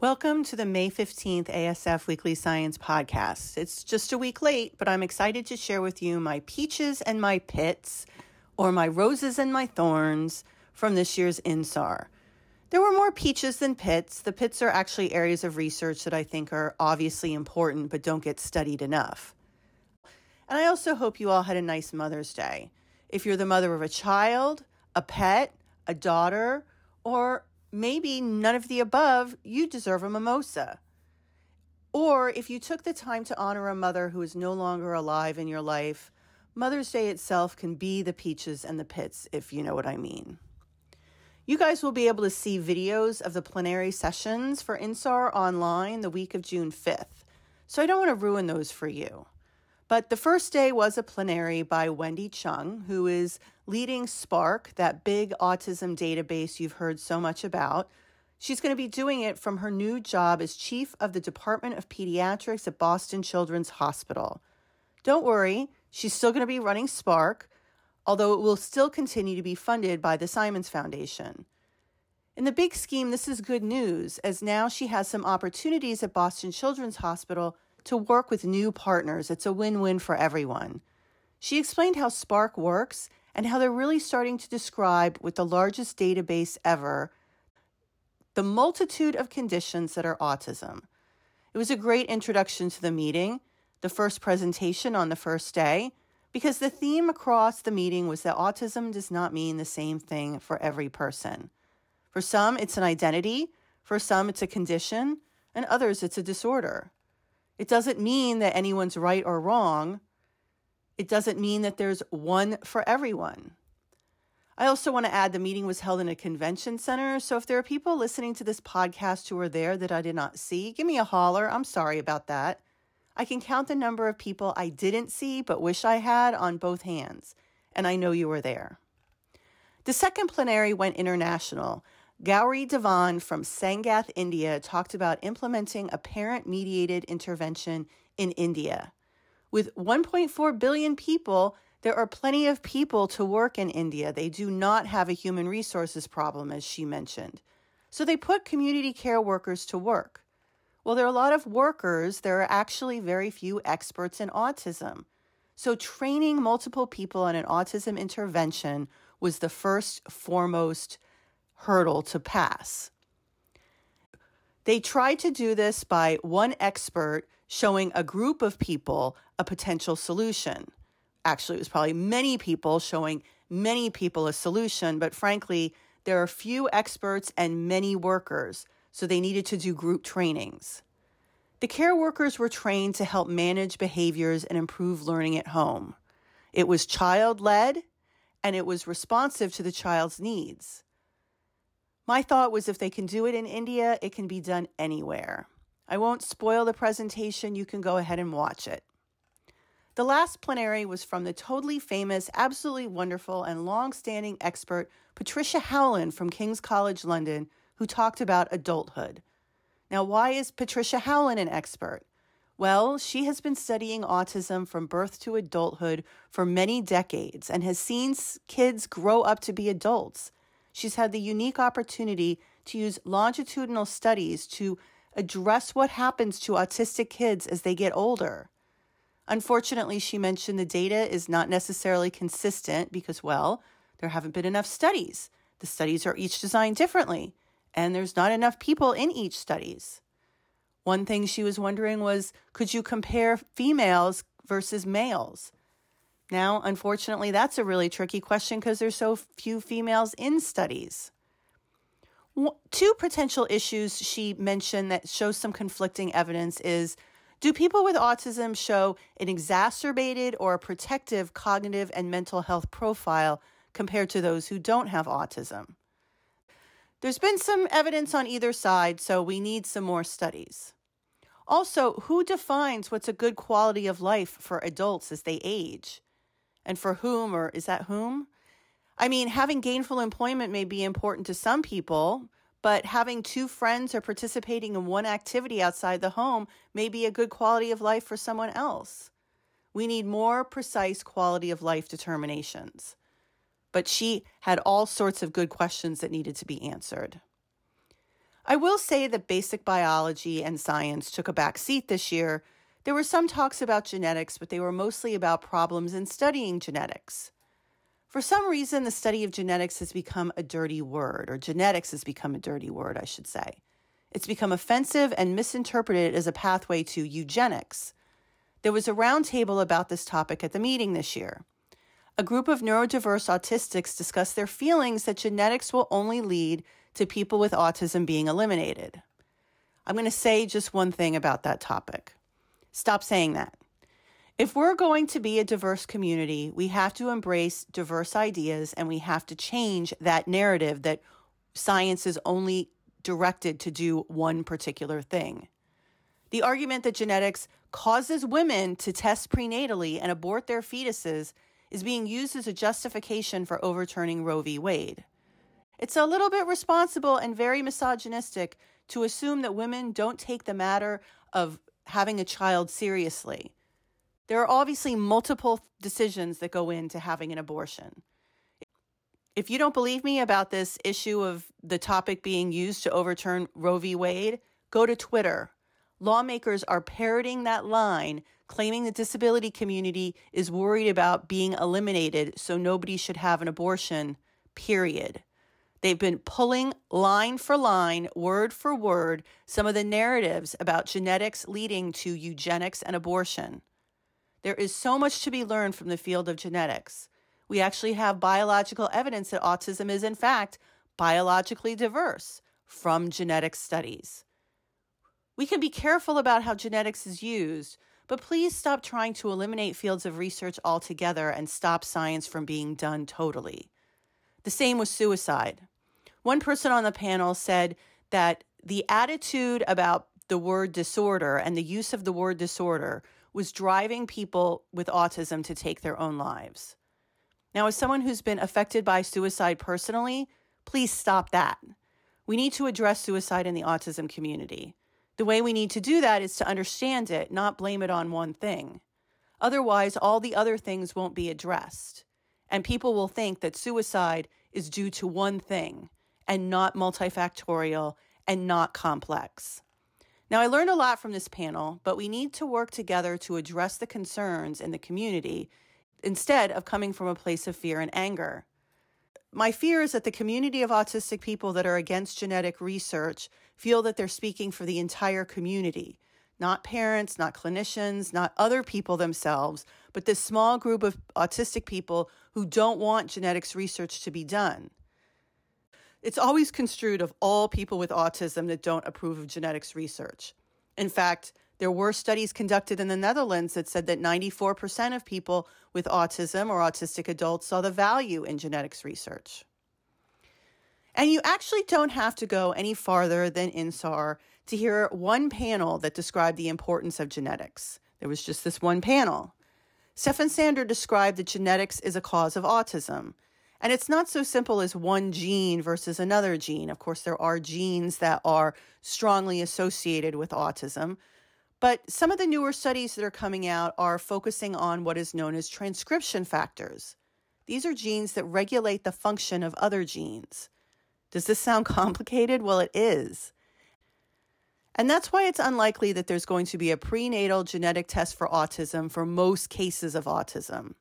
Welcome to the May 15th ASF Weekly Science Podcast. It's just a week late, but I'm excited to share with you my peaches and my pits, or my roses and my thorns, from this year's INSAR. There were more peaches than pits. The pits are actually areas of research that I think are obviously important but don't get studied enough. And I also hope you all had a nice Mother's Day. If you're the mother of a child, a pet, a daughter, or maybe none of the above, you deserve a mimosa. Or if you took the time to honor a mother who is no longer alive in your life, Mother's Day itself can be the peaches and the pits, if you know what I mean. You guys will be able to see videos of the plenary sessions for INSAR online the week of June 5th, so I don't want to ruin those for you. But the first day was a plenary by Wendy Chung, who is leading Spark, that big autism database you've heard so much about. She's going to be doing it from her new job as chief of the Department of Pediatrics at Boston Children's Hospital. Don't worry, she's still going to be running Spark, although it will still continue to be funded by the Simons Foundation. In the big scheme, this is good news, as now she has some opportunities at Boston Children's Hospital to work with new partners. It's a win win for everyone. She explained how Spark works and how they're really starting to describe, with the largest database ever, the multitude of conditions that are autism. It was a great introduction to the meeting, the first presentation on the first day, because the theme across the meeting was that autism does not mean the same thing for every person. For some, it's an identity, for some, it's a condition, and others, it's a disorder. It doesn't mean that anyone's right or wrong. It doesn't mean that there's one for everyone. I also want to add the meeting was held in a convention center. So if there are people listening to this podcast who are there that I did not see, give me a holler. I'm sorry about that. I can count the number of people I didn't see but wish I had on both hands, and I know you were there. The second plenary went international. Gauri Divan from Sangath, India, talked about implementing a parent mediated intervention in India. With 1.4 billion people, there are plenty of people to work in India. They do not have a human resources problem, as she mentioned. So they put community care workers to work. Well, there are a lot of workers, there are actually very few experts in autism. So training multiple people on an autism intervention was the first foremost hurdle to pass. They tried to do this by one expert showing a group of people a potential solution. Actually, it was probably many people showing many people a solution, but frankly, there are few experts and many workers, so they needed to do group trainings. The care workers were trained to help manage behaviors and improve learning at home. It was child led and it was responsive to the child's needs. My thought was if they can do it in India, it can be done anywhere. I won't spoil the presentation, you can go ahead and watch it. The last plenary was from the totally famous, absolutely wonderful, and long standing expert Patricia Howlin from King's College London, who talked about adulthood. Now, why is Patricia Howlin an expert? Well, she has been studying autism from birth to adulthood for many decades and has seen kids grow up to be adults she's had the unique opportunity to use longitudinal studies to address what happens to autistic kids as they get older. Unfortunately, she mentioned the data is not necessarily consistent because, well, there haven't been enough studies. The studies are each designed differently, and there's not enough people in each studies. One thing she was wondering was could you compare females versus males? Now, unfortunately, that's a really tricky question because there's so few females in studies. Two potential issues she mentioned that show some conflicting evidence is do people with autism show an exacerbated or protective cognitive and mental health profile compared to those who don't have autism? There's been some evidence on either side, so we need some more studies. Also, who defines what's a good quality of life for adults as they age? And for whom, or is that whom? I mean, having gainful employment may be important to some people, but having two friends or participating in one activity outside the home may be a good quality of life for someone else. We need more precise quality of life determinations. But she had all sorts of good questions that needed to be answered. I will say that basic biology and science took a back seat this year. There were some talks about genetics, but they were mostly about problems in studying genetics. For some reason, the study of genetics has become a dirty word, or genetics has become a dirty word, I should say. It's become offensive and misinterpreted as a pathway to eugenics. There was a roundtable about this topic at the meeting this year. A group of neurodiverse autistics discussed their feelings that genetics will only lead to people with autism being eliminated. I'm going to say just one thing about that topic. Stop saying that. If we're going to be a diverse community, we have to embrace diverse ideas and we have to change that narrative that science is only directed to do one particular thing. The argument that genetics causes women to test prenatally and abort their fetuses is being used as a justification for overturning Roe v. Wade. It's a little bit responsible and very misogynistic to assume that women don't take the matter of having a child seriously. There are obviously multiple decisions that go into having an abortion. If you don't believe me about this issue of the topic being used to overturn Roe v. Wade, go to Twitter. Lawmakers are parroting that line claiming the disability community is worried about being eliminated so nobody should have an abortion, period. They've been pulling line for line, word for word, some of the narratives about genetics leading to eugenics and abortion. There is so much to be learned from the field of genetics. We actually have biological evidence that autism is, in fact, biologically diverse from genetic studies. We can be careful about how genetics is used, but please stop trying to eliminate fields of research altogether and stop science from being done totally. The same with suicide. One person on the panel said that the attitude about the word disorder and the use of the word disorder was driving people with autism to take their own lives. Now, as someone who's been affected by suicide personally, please stop that. We need to address suicide in the autism community. The way we need to do that is to understand it, not blame it on one thing. Otherwise, all the other things won't be addressed. And people will think that suicide is due to one thing and not multifactorial and not complex. Now, I learned a lot from this panel, but we need to work together to address the concerns in the community instead of coming from a place of fear and anger. My fear is that the community of autistic people that are against genetic research feel that they're speaking for the entire community, not parents, not clinicians, not other people themselves, but this small group of autistic people who don't want genetics research to be done. It's always construed of all people with autism that don't approve of genetics research. In fact, there were studies conducted in the Netherlands that said that 94% of people with autism or autistic adults saw the value in genetics research. And you actually don't have to go any farther than INSAR to hear one panel that described the importance of genetics. There was just this one panel. Stephan Sanders described that genetics is a cause of autism. And it's not so simple as one gene versus another gene. Of course, there are genes that are strongly associated with autism, but some of the newer studies that are coming out are focusing on what is known as transcription factors. These are genes that regulate the function of other genes. Does this sound complicated? Well, it is. And that's why it's unlikely that there's going to be a prenatal genetic test for autism for most cases of autism.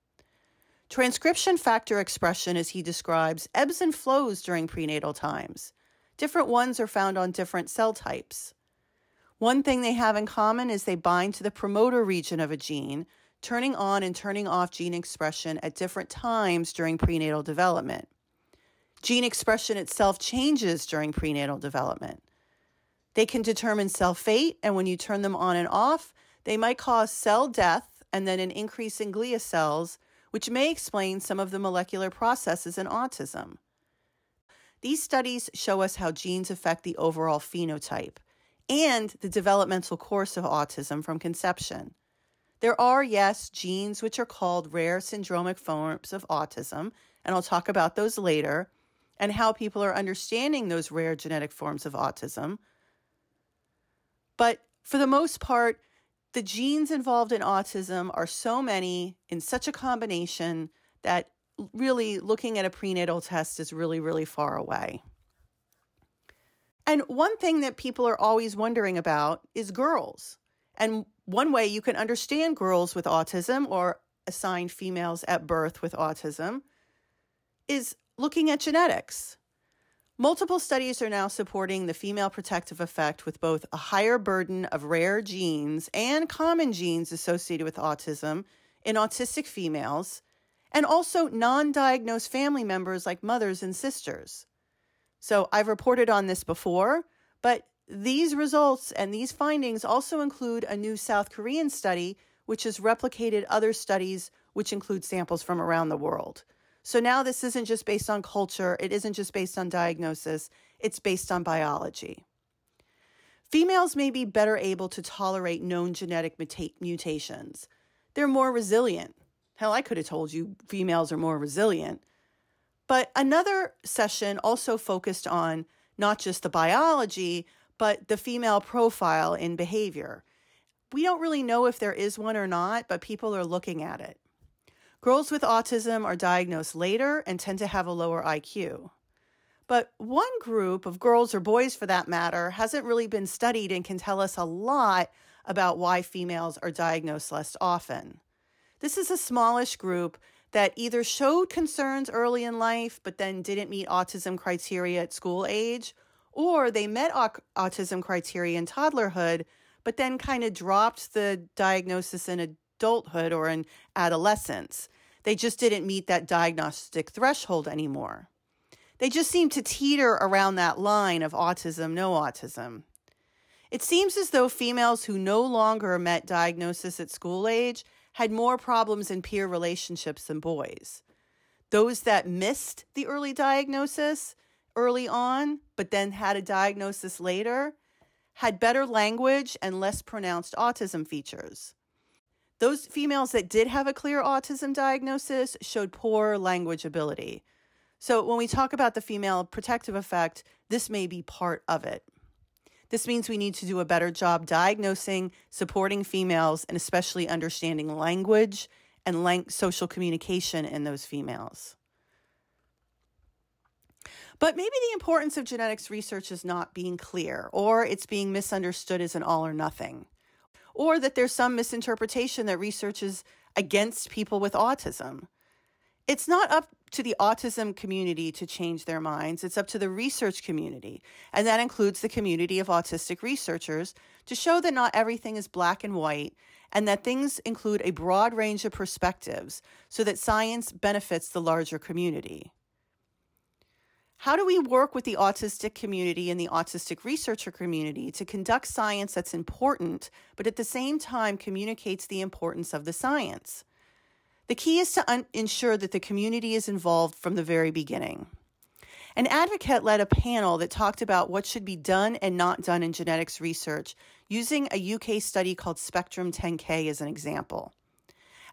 Transcription factor expression, as he describes, ebbs and flows during prenatal times. Different ones are found on different cell types. One thing they have in common is they bind to the promoter region of a gene, turning on and turning off gene expression at different times during prenatal development. Gene expression itself changes during prenatal development. They can determine cell fate, and when you turn them on and off, they might cause cell death and then an increase in glia cells, which may explain some of the molecular processes in autism. These studies show us how genes affect the overall phenotype and the developmental course of autism from conception. There are, yes, genes which are called rare syndromic forms of autism, and I'll talk about those later, and how people are understanding those rare genetic forms of autism. But for the most part, the genes involved in autism are so many in such a combination that really looking at a prenatal test is really, really far away. And one thing that people are always wondering about is girls. And one way you can understand girls with autism or assigned females at birth with autism is looking at genetics. Multiple studies are now supporting the female protective effect with both a higher burden of rare genes and common genes associated with autism in autistic females, and also non diagnosed family members like mothers and sisters. So I've reported on this before, but these results and these findings also include a new South Korean study, which has replicated other studies, which include samples from around the world. So now this isn't just based on culture, it isn't just based on diagnosis, it's based on biology. Females may be better able to tolerate known genetic muta- mutations. They're more resilient. Hell, I could have told you females are more resilient. But another session also focused on not just the biology, but the female profile in behavior. We don't really know if there is one or not, but people are looking at it. Girls with autism are diagnosed later and tend to have a lower IQ. But one group of girls or boys, for that matter, hasn't really been studied and can tell us a lot about why females are diagnosed less often. This is a smallish group that either showed concerns early in life but then didn't meet autism criteria at school age, or they met au- autism criteria in toddlerhood but then kind of dropped the diagnosis in adulthood or in adolescence. They just didn't meet that diagnostic threshold anymore. They just seem to teeter around that line of autism, no autism. It seems as though females who no longer met diagnosis at school age had more problems in peer relationships than boys. Those that missed the early diagnosis early on, but then had a diagnosis later, had better language and less pronounced autism features. Those females that did have a clear autism diagnosis showed poor language ability. So, when we talk about the female protective effect, this may be part of it. This means we need to do a better job diagnosing, supporting females, and especially understanding language and lang- social communication in those females. But maybe the importance of genetics research is not being clear, or it's being misunderstood as an all or nothing, or that there's some misinterpretation that research is against people with autism. It's not up to the autism community to change their minds. It's up to the research community. And that includes the community of autistic researchers to show that not everything is black and white and that things include a broad range of perspectives so that science benefits the larger community. How do we work with the autistic community and the autistic researcher community to conduct science that's important, but at the same time communicates the importance of the science? The key is to un- ensure that the community is involved from the very beginning. An advocate led a panel that talked about what should be done and not done in genetics research using a UK study called Spectrum 10K as an example.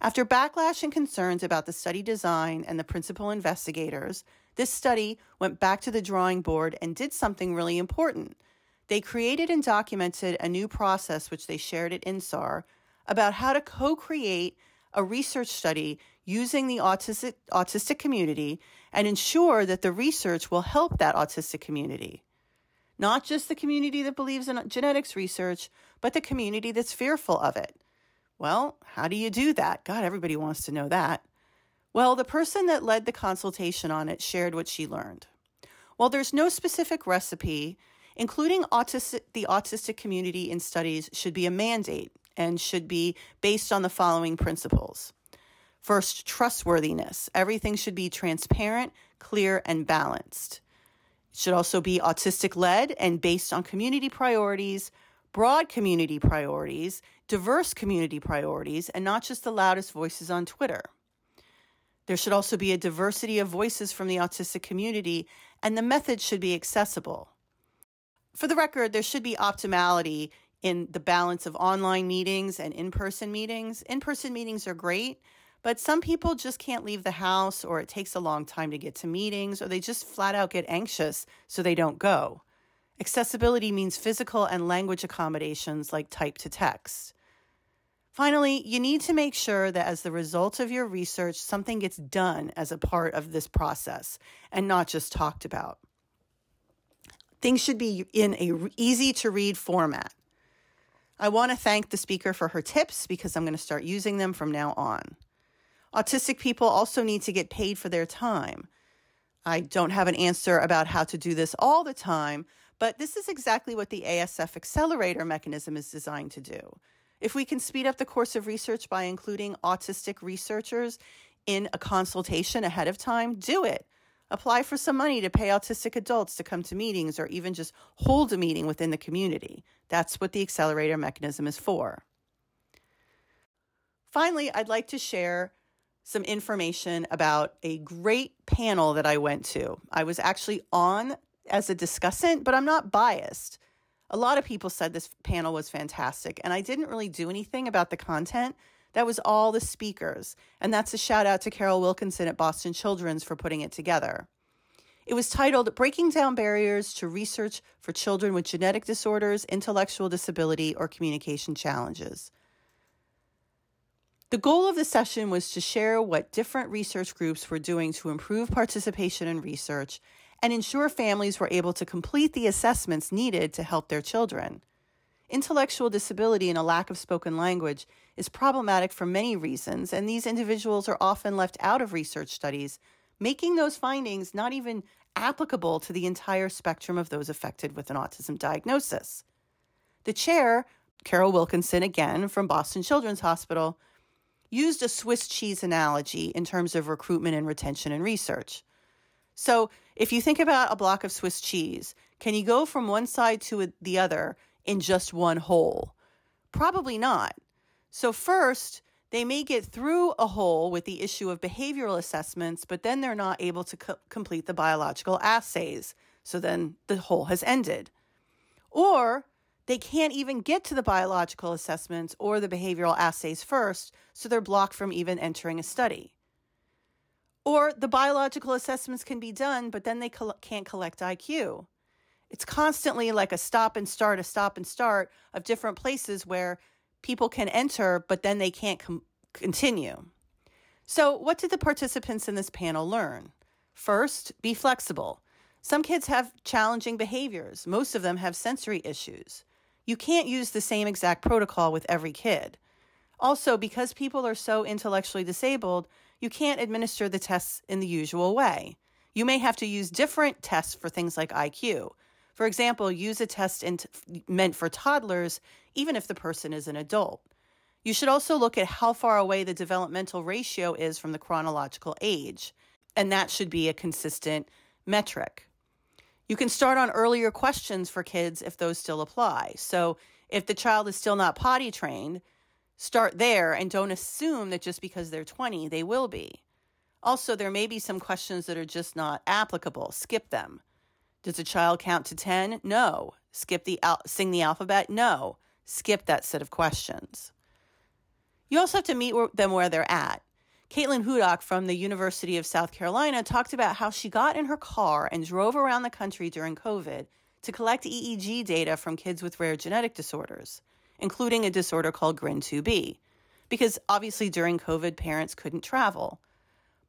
After backlash and concerns about the study design and the principal investigators, this study went back to the drawing board and did something really important. They created and documented a new process, which they shared at INSAR, about how to co create a research study using the autistic, autistic community and ensure that the research will help that autistic community. Not just the community that believes in genetics research, but the community that's fearful of it. Well, how do you do that? God, everybody wants to know that. Well, the person that led the consultation on it shared what she learned. While there's no specific recipe, including autistic, the autistic community in studies should be a mandate and should be based on the following principles. First, trustworthiness. Everything should be transparent, clear, and balanced. It should also be autistic led and based on community priorities, broad community priorities, diverse community priorities, and not just the loudest voices on Twitter. There should also be a diversity of voices from the autistic community, and the method should be accessible. For the record, there should be optimality in the balance of online meetings and in person meetings. In person meetings are great, but some people just can't leave the house, or it takes a long time to get to meetings, or they just flat out get anxious, so they don't go. Accessibility means physical and language accommodations like type to text. Finally, you need to make sure that as the result of your research, something gets done as a part of this process and not just talked about. Things should be in a easy to read format. I want to thank the speaker for her tips because I'm going to start using them from now on. Autistic people also need to get paid for their time. I don't have an answer about how to do this all the time, but this is exactly what the ASF accelerator mechanism is designed to do. If we can speed up the course of research by including autistic researchers in a consultation ahead of time, do it. Apply for some money to pay autistic adults to come to meetings or even just hold a meeting within the community. That's what the accelerator mechanism is for. Finally, I'd like to share some information about a great panel that I went to. I was actually on as a discussant, but I'm not biased. A lot of people said this panel was fantastic, and I didn't really do anything about the content. That was all the speakers. And that's a shout out to Carol Wilkinson at Boston Children's for putting it together. It was titled Breaking Down Barriers to Research for Children with Genetic Disorders, Intellectual Disability, or Communication Challenges. The goal of the session was to share what different research groups were doing to improve participation in research and ensure families were able to complete the assessments needed to help their children. Intellectual disability and a lack of spoken language is problematic for many reasons, and these individuals are often left out of research studies, making those findings not even applicable to the entire spectrum of those affected with an autism diagnosis. The chair, Carol Wilkinson, again from Boston Children's Hospital, used a Swiss cheese analogy in terms of recruitment and retention and research. So, if you think about a block of Swiss cheese, can you go from one side to the other in just one hole? Probably not. So, first, they may get through a hole with the issue of behavioral assessments, but then they're not able to co- complete the biological assays. So then the hole has ended. Or they can't even get to the biological assessments or the behavioral assays first, so they're blocked from even entering a study. Or the biological assessments can be done, but then they col- can't collect IQ. It's constantly like a stop and start, a stop and start of different places where people can enter, but then they can't com- continue. So, what did the participants in this panel learn? First, be flexible. Some kids have challenging behaviors, most of them have sensory issues you can't use the same exact protocol with every kid. Also, because people are so intellectually disabled, you can't administer the tests in the usual way. You may have to use different tests for things like IQ. For example, use a test t- meant for toddlers, even if the person is an adult. You should also look at how far away the developmental ratio is from the chronological age, and that should be a consistent metric. You can start on earlier questions for kids if those still apply. So if the child is still not potty trained, start there and don't assume that just because they're 20, they will be. Also, there may be some questions that are just not applicable. Skip them. Does a child count to 10? No. Skip the al- sing the alphabet? No. Skip that set of questions. You also have to meet them where they're at. Caitlin Hudac from the University of South Carolina talked about how she got in her car and drove around the country during COVID to collect EEG data from kids with rare genetic disorders, including a disorder called GRIN2B, because obviously during COVID, parents couldn't travel.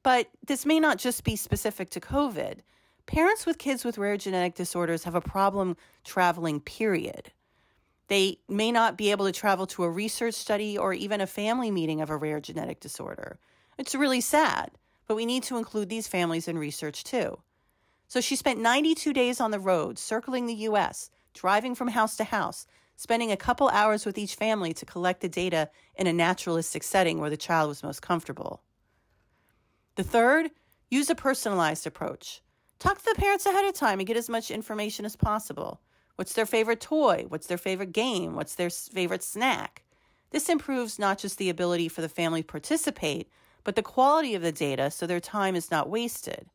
But this may not just be specific to COVID. Parents with kids with rare genetic disorders have a problem traveling, period. They may not be able to travel to a research study or even a family meeting of a rare genetic disorder. It's really sad, but we need to include these families in research too. So she spent 92 days on the road, circling the US, driving from house to house, spending a couple hours with each family to collect the data in a naturalistic setting where the child was most comfortable. The third, use a personalized approach. Talk to the parents ahead of time and get as much information as possible. What's their favorite toy? What's their favorite game? What's their favorite snack? This improves not just the ability for the family to participate, but the quality of the data so their time is not wasted.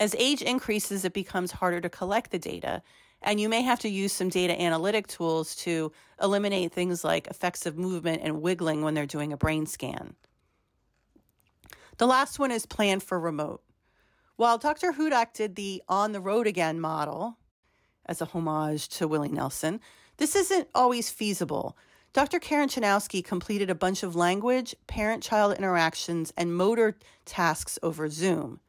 As age increases, it becomes harder to collect the data, and you may have to use some data analytic tools to eliminate things like effects of movement and wiggling when they're doing a brain scan. The last one is plan for remote. While Dr. Hudac did the on the road again model as a homage to Willie Nelson, this isn't always feasible Dr. Karen Chenausky completed a bunch of language, parent child interactions, and motor tasks over Zoom.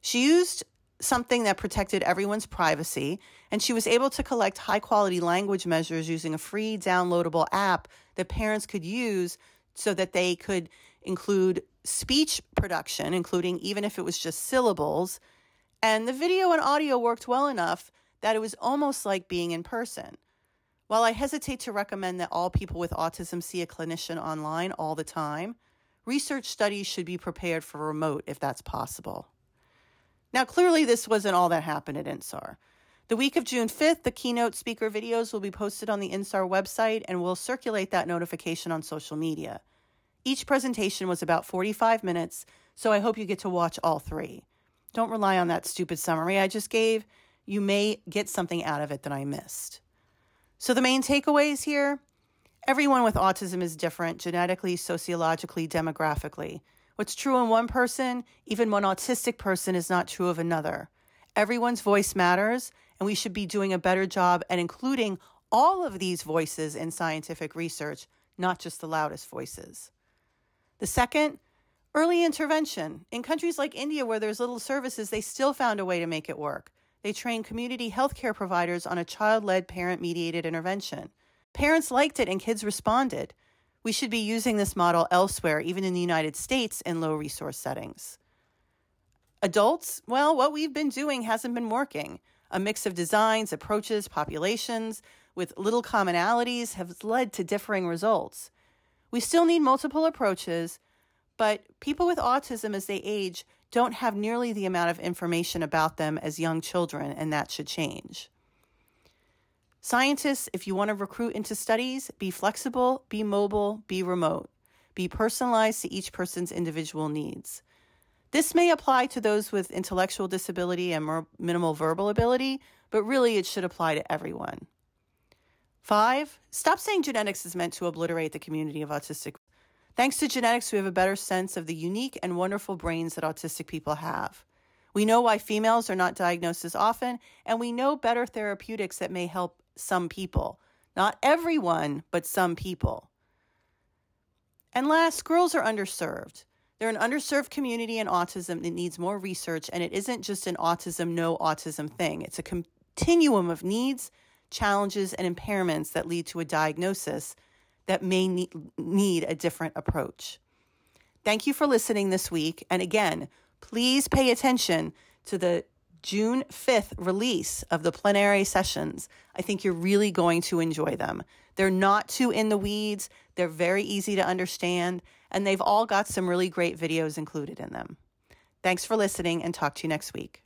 She used something that protected everyone's privacy, and she was able to collect high quality language measures using a free downloadable app that parents could use so that they could include speech production, including even if it was just syllables. And the video and audio worked well enough that it was almost like being in person. While I hesitate to recommend that all people with autism see a clinician online all the time, research studies should be prepared for remote if that's possible. Now, clearly, this wasn't all that happened at INSAR. The week of June 5th, the keynote speaker videos will be posted on the INSAR website and we'll circulate that notification on social media. Each presentation was about 45 minutes, so I hope you get to watch all three. Don't rely on that stupid summary I just gave. You may get something out of it that I missed. So, the main takeaways here everyone with autism is different genetically, sociologically, demographically. What's true in one person, even one autistic person, is not true of another. Everyone's voice matters, and we should be doing a better job at including all of these voices in scientific research, not just the loudest voices. The second, early intervention. In countries like India, where there's little services, they still found a way to make it work. They trained community healthcare providers on a child led parent mediated intervention. Parents liked it and kids responded. We should be using this model elsewhere, even in the United States, in low resource settings. Adults, well, what we've been doing hasn't been working. A mix of designs, approaches, populations with little commonalities has led to differing results. We still need multiple approaches, but people with autism as they age don't have nearly the amount of information about them as young children, and that should change. Scientists, if you want to recruit into studies, be flexible, be mobile, be remote, be personalized to each person's individual needs. This may apply to those with intellectual disability and minimal verbal ability, but really it should apply to everyone. Five, stop saying genetics is meant to obliterate the community of autistic. Thanks to genetics, we have a better sense of the unique and wonderful brains that autistic people have. We know why females are not diagnosed as often, and we know better therapeutics that may help some people. Not everyone, but some people. And last, girls are underserved. They're an underserved community in autism that needs more research, and it isn't just an autism, no autism thing. It's a continuum of needs, challenges, and impairments that lead to a diagnosis that may need a different approach. Thank you for listening this week. And again, please pay attention to the June 5th release of the plenary sessions. I think you're really going to enjoy them. They're not too in the weeds, they're very easy to understand, and they've all got some really great videos included in them. Thanks for listening and talk to you next week.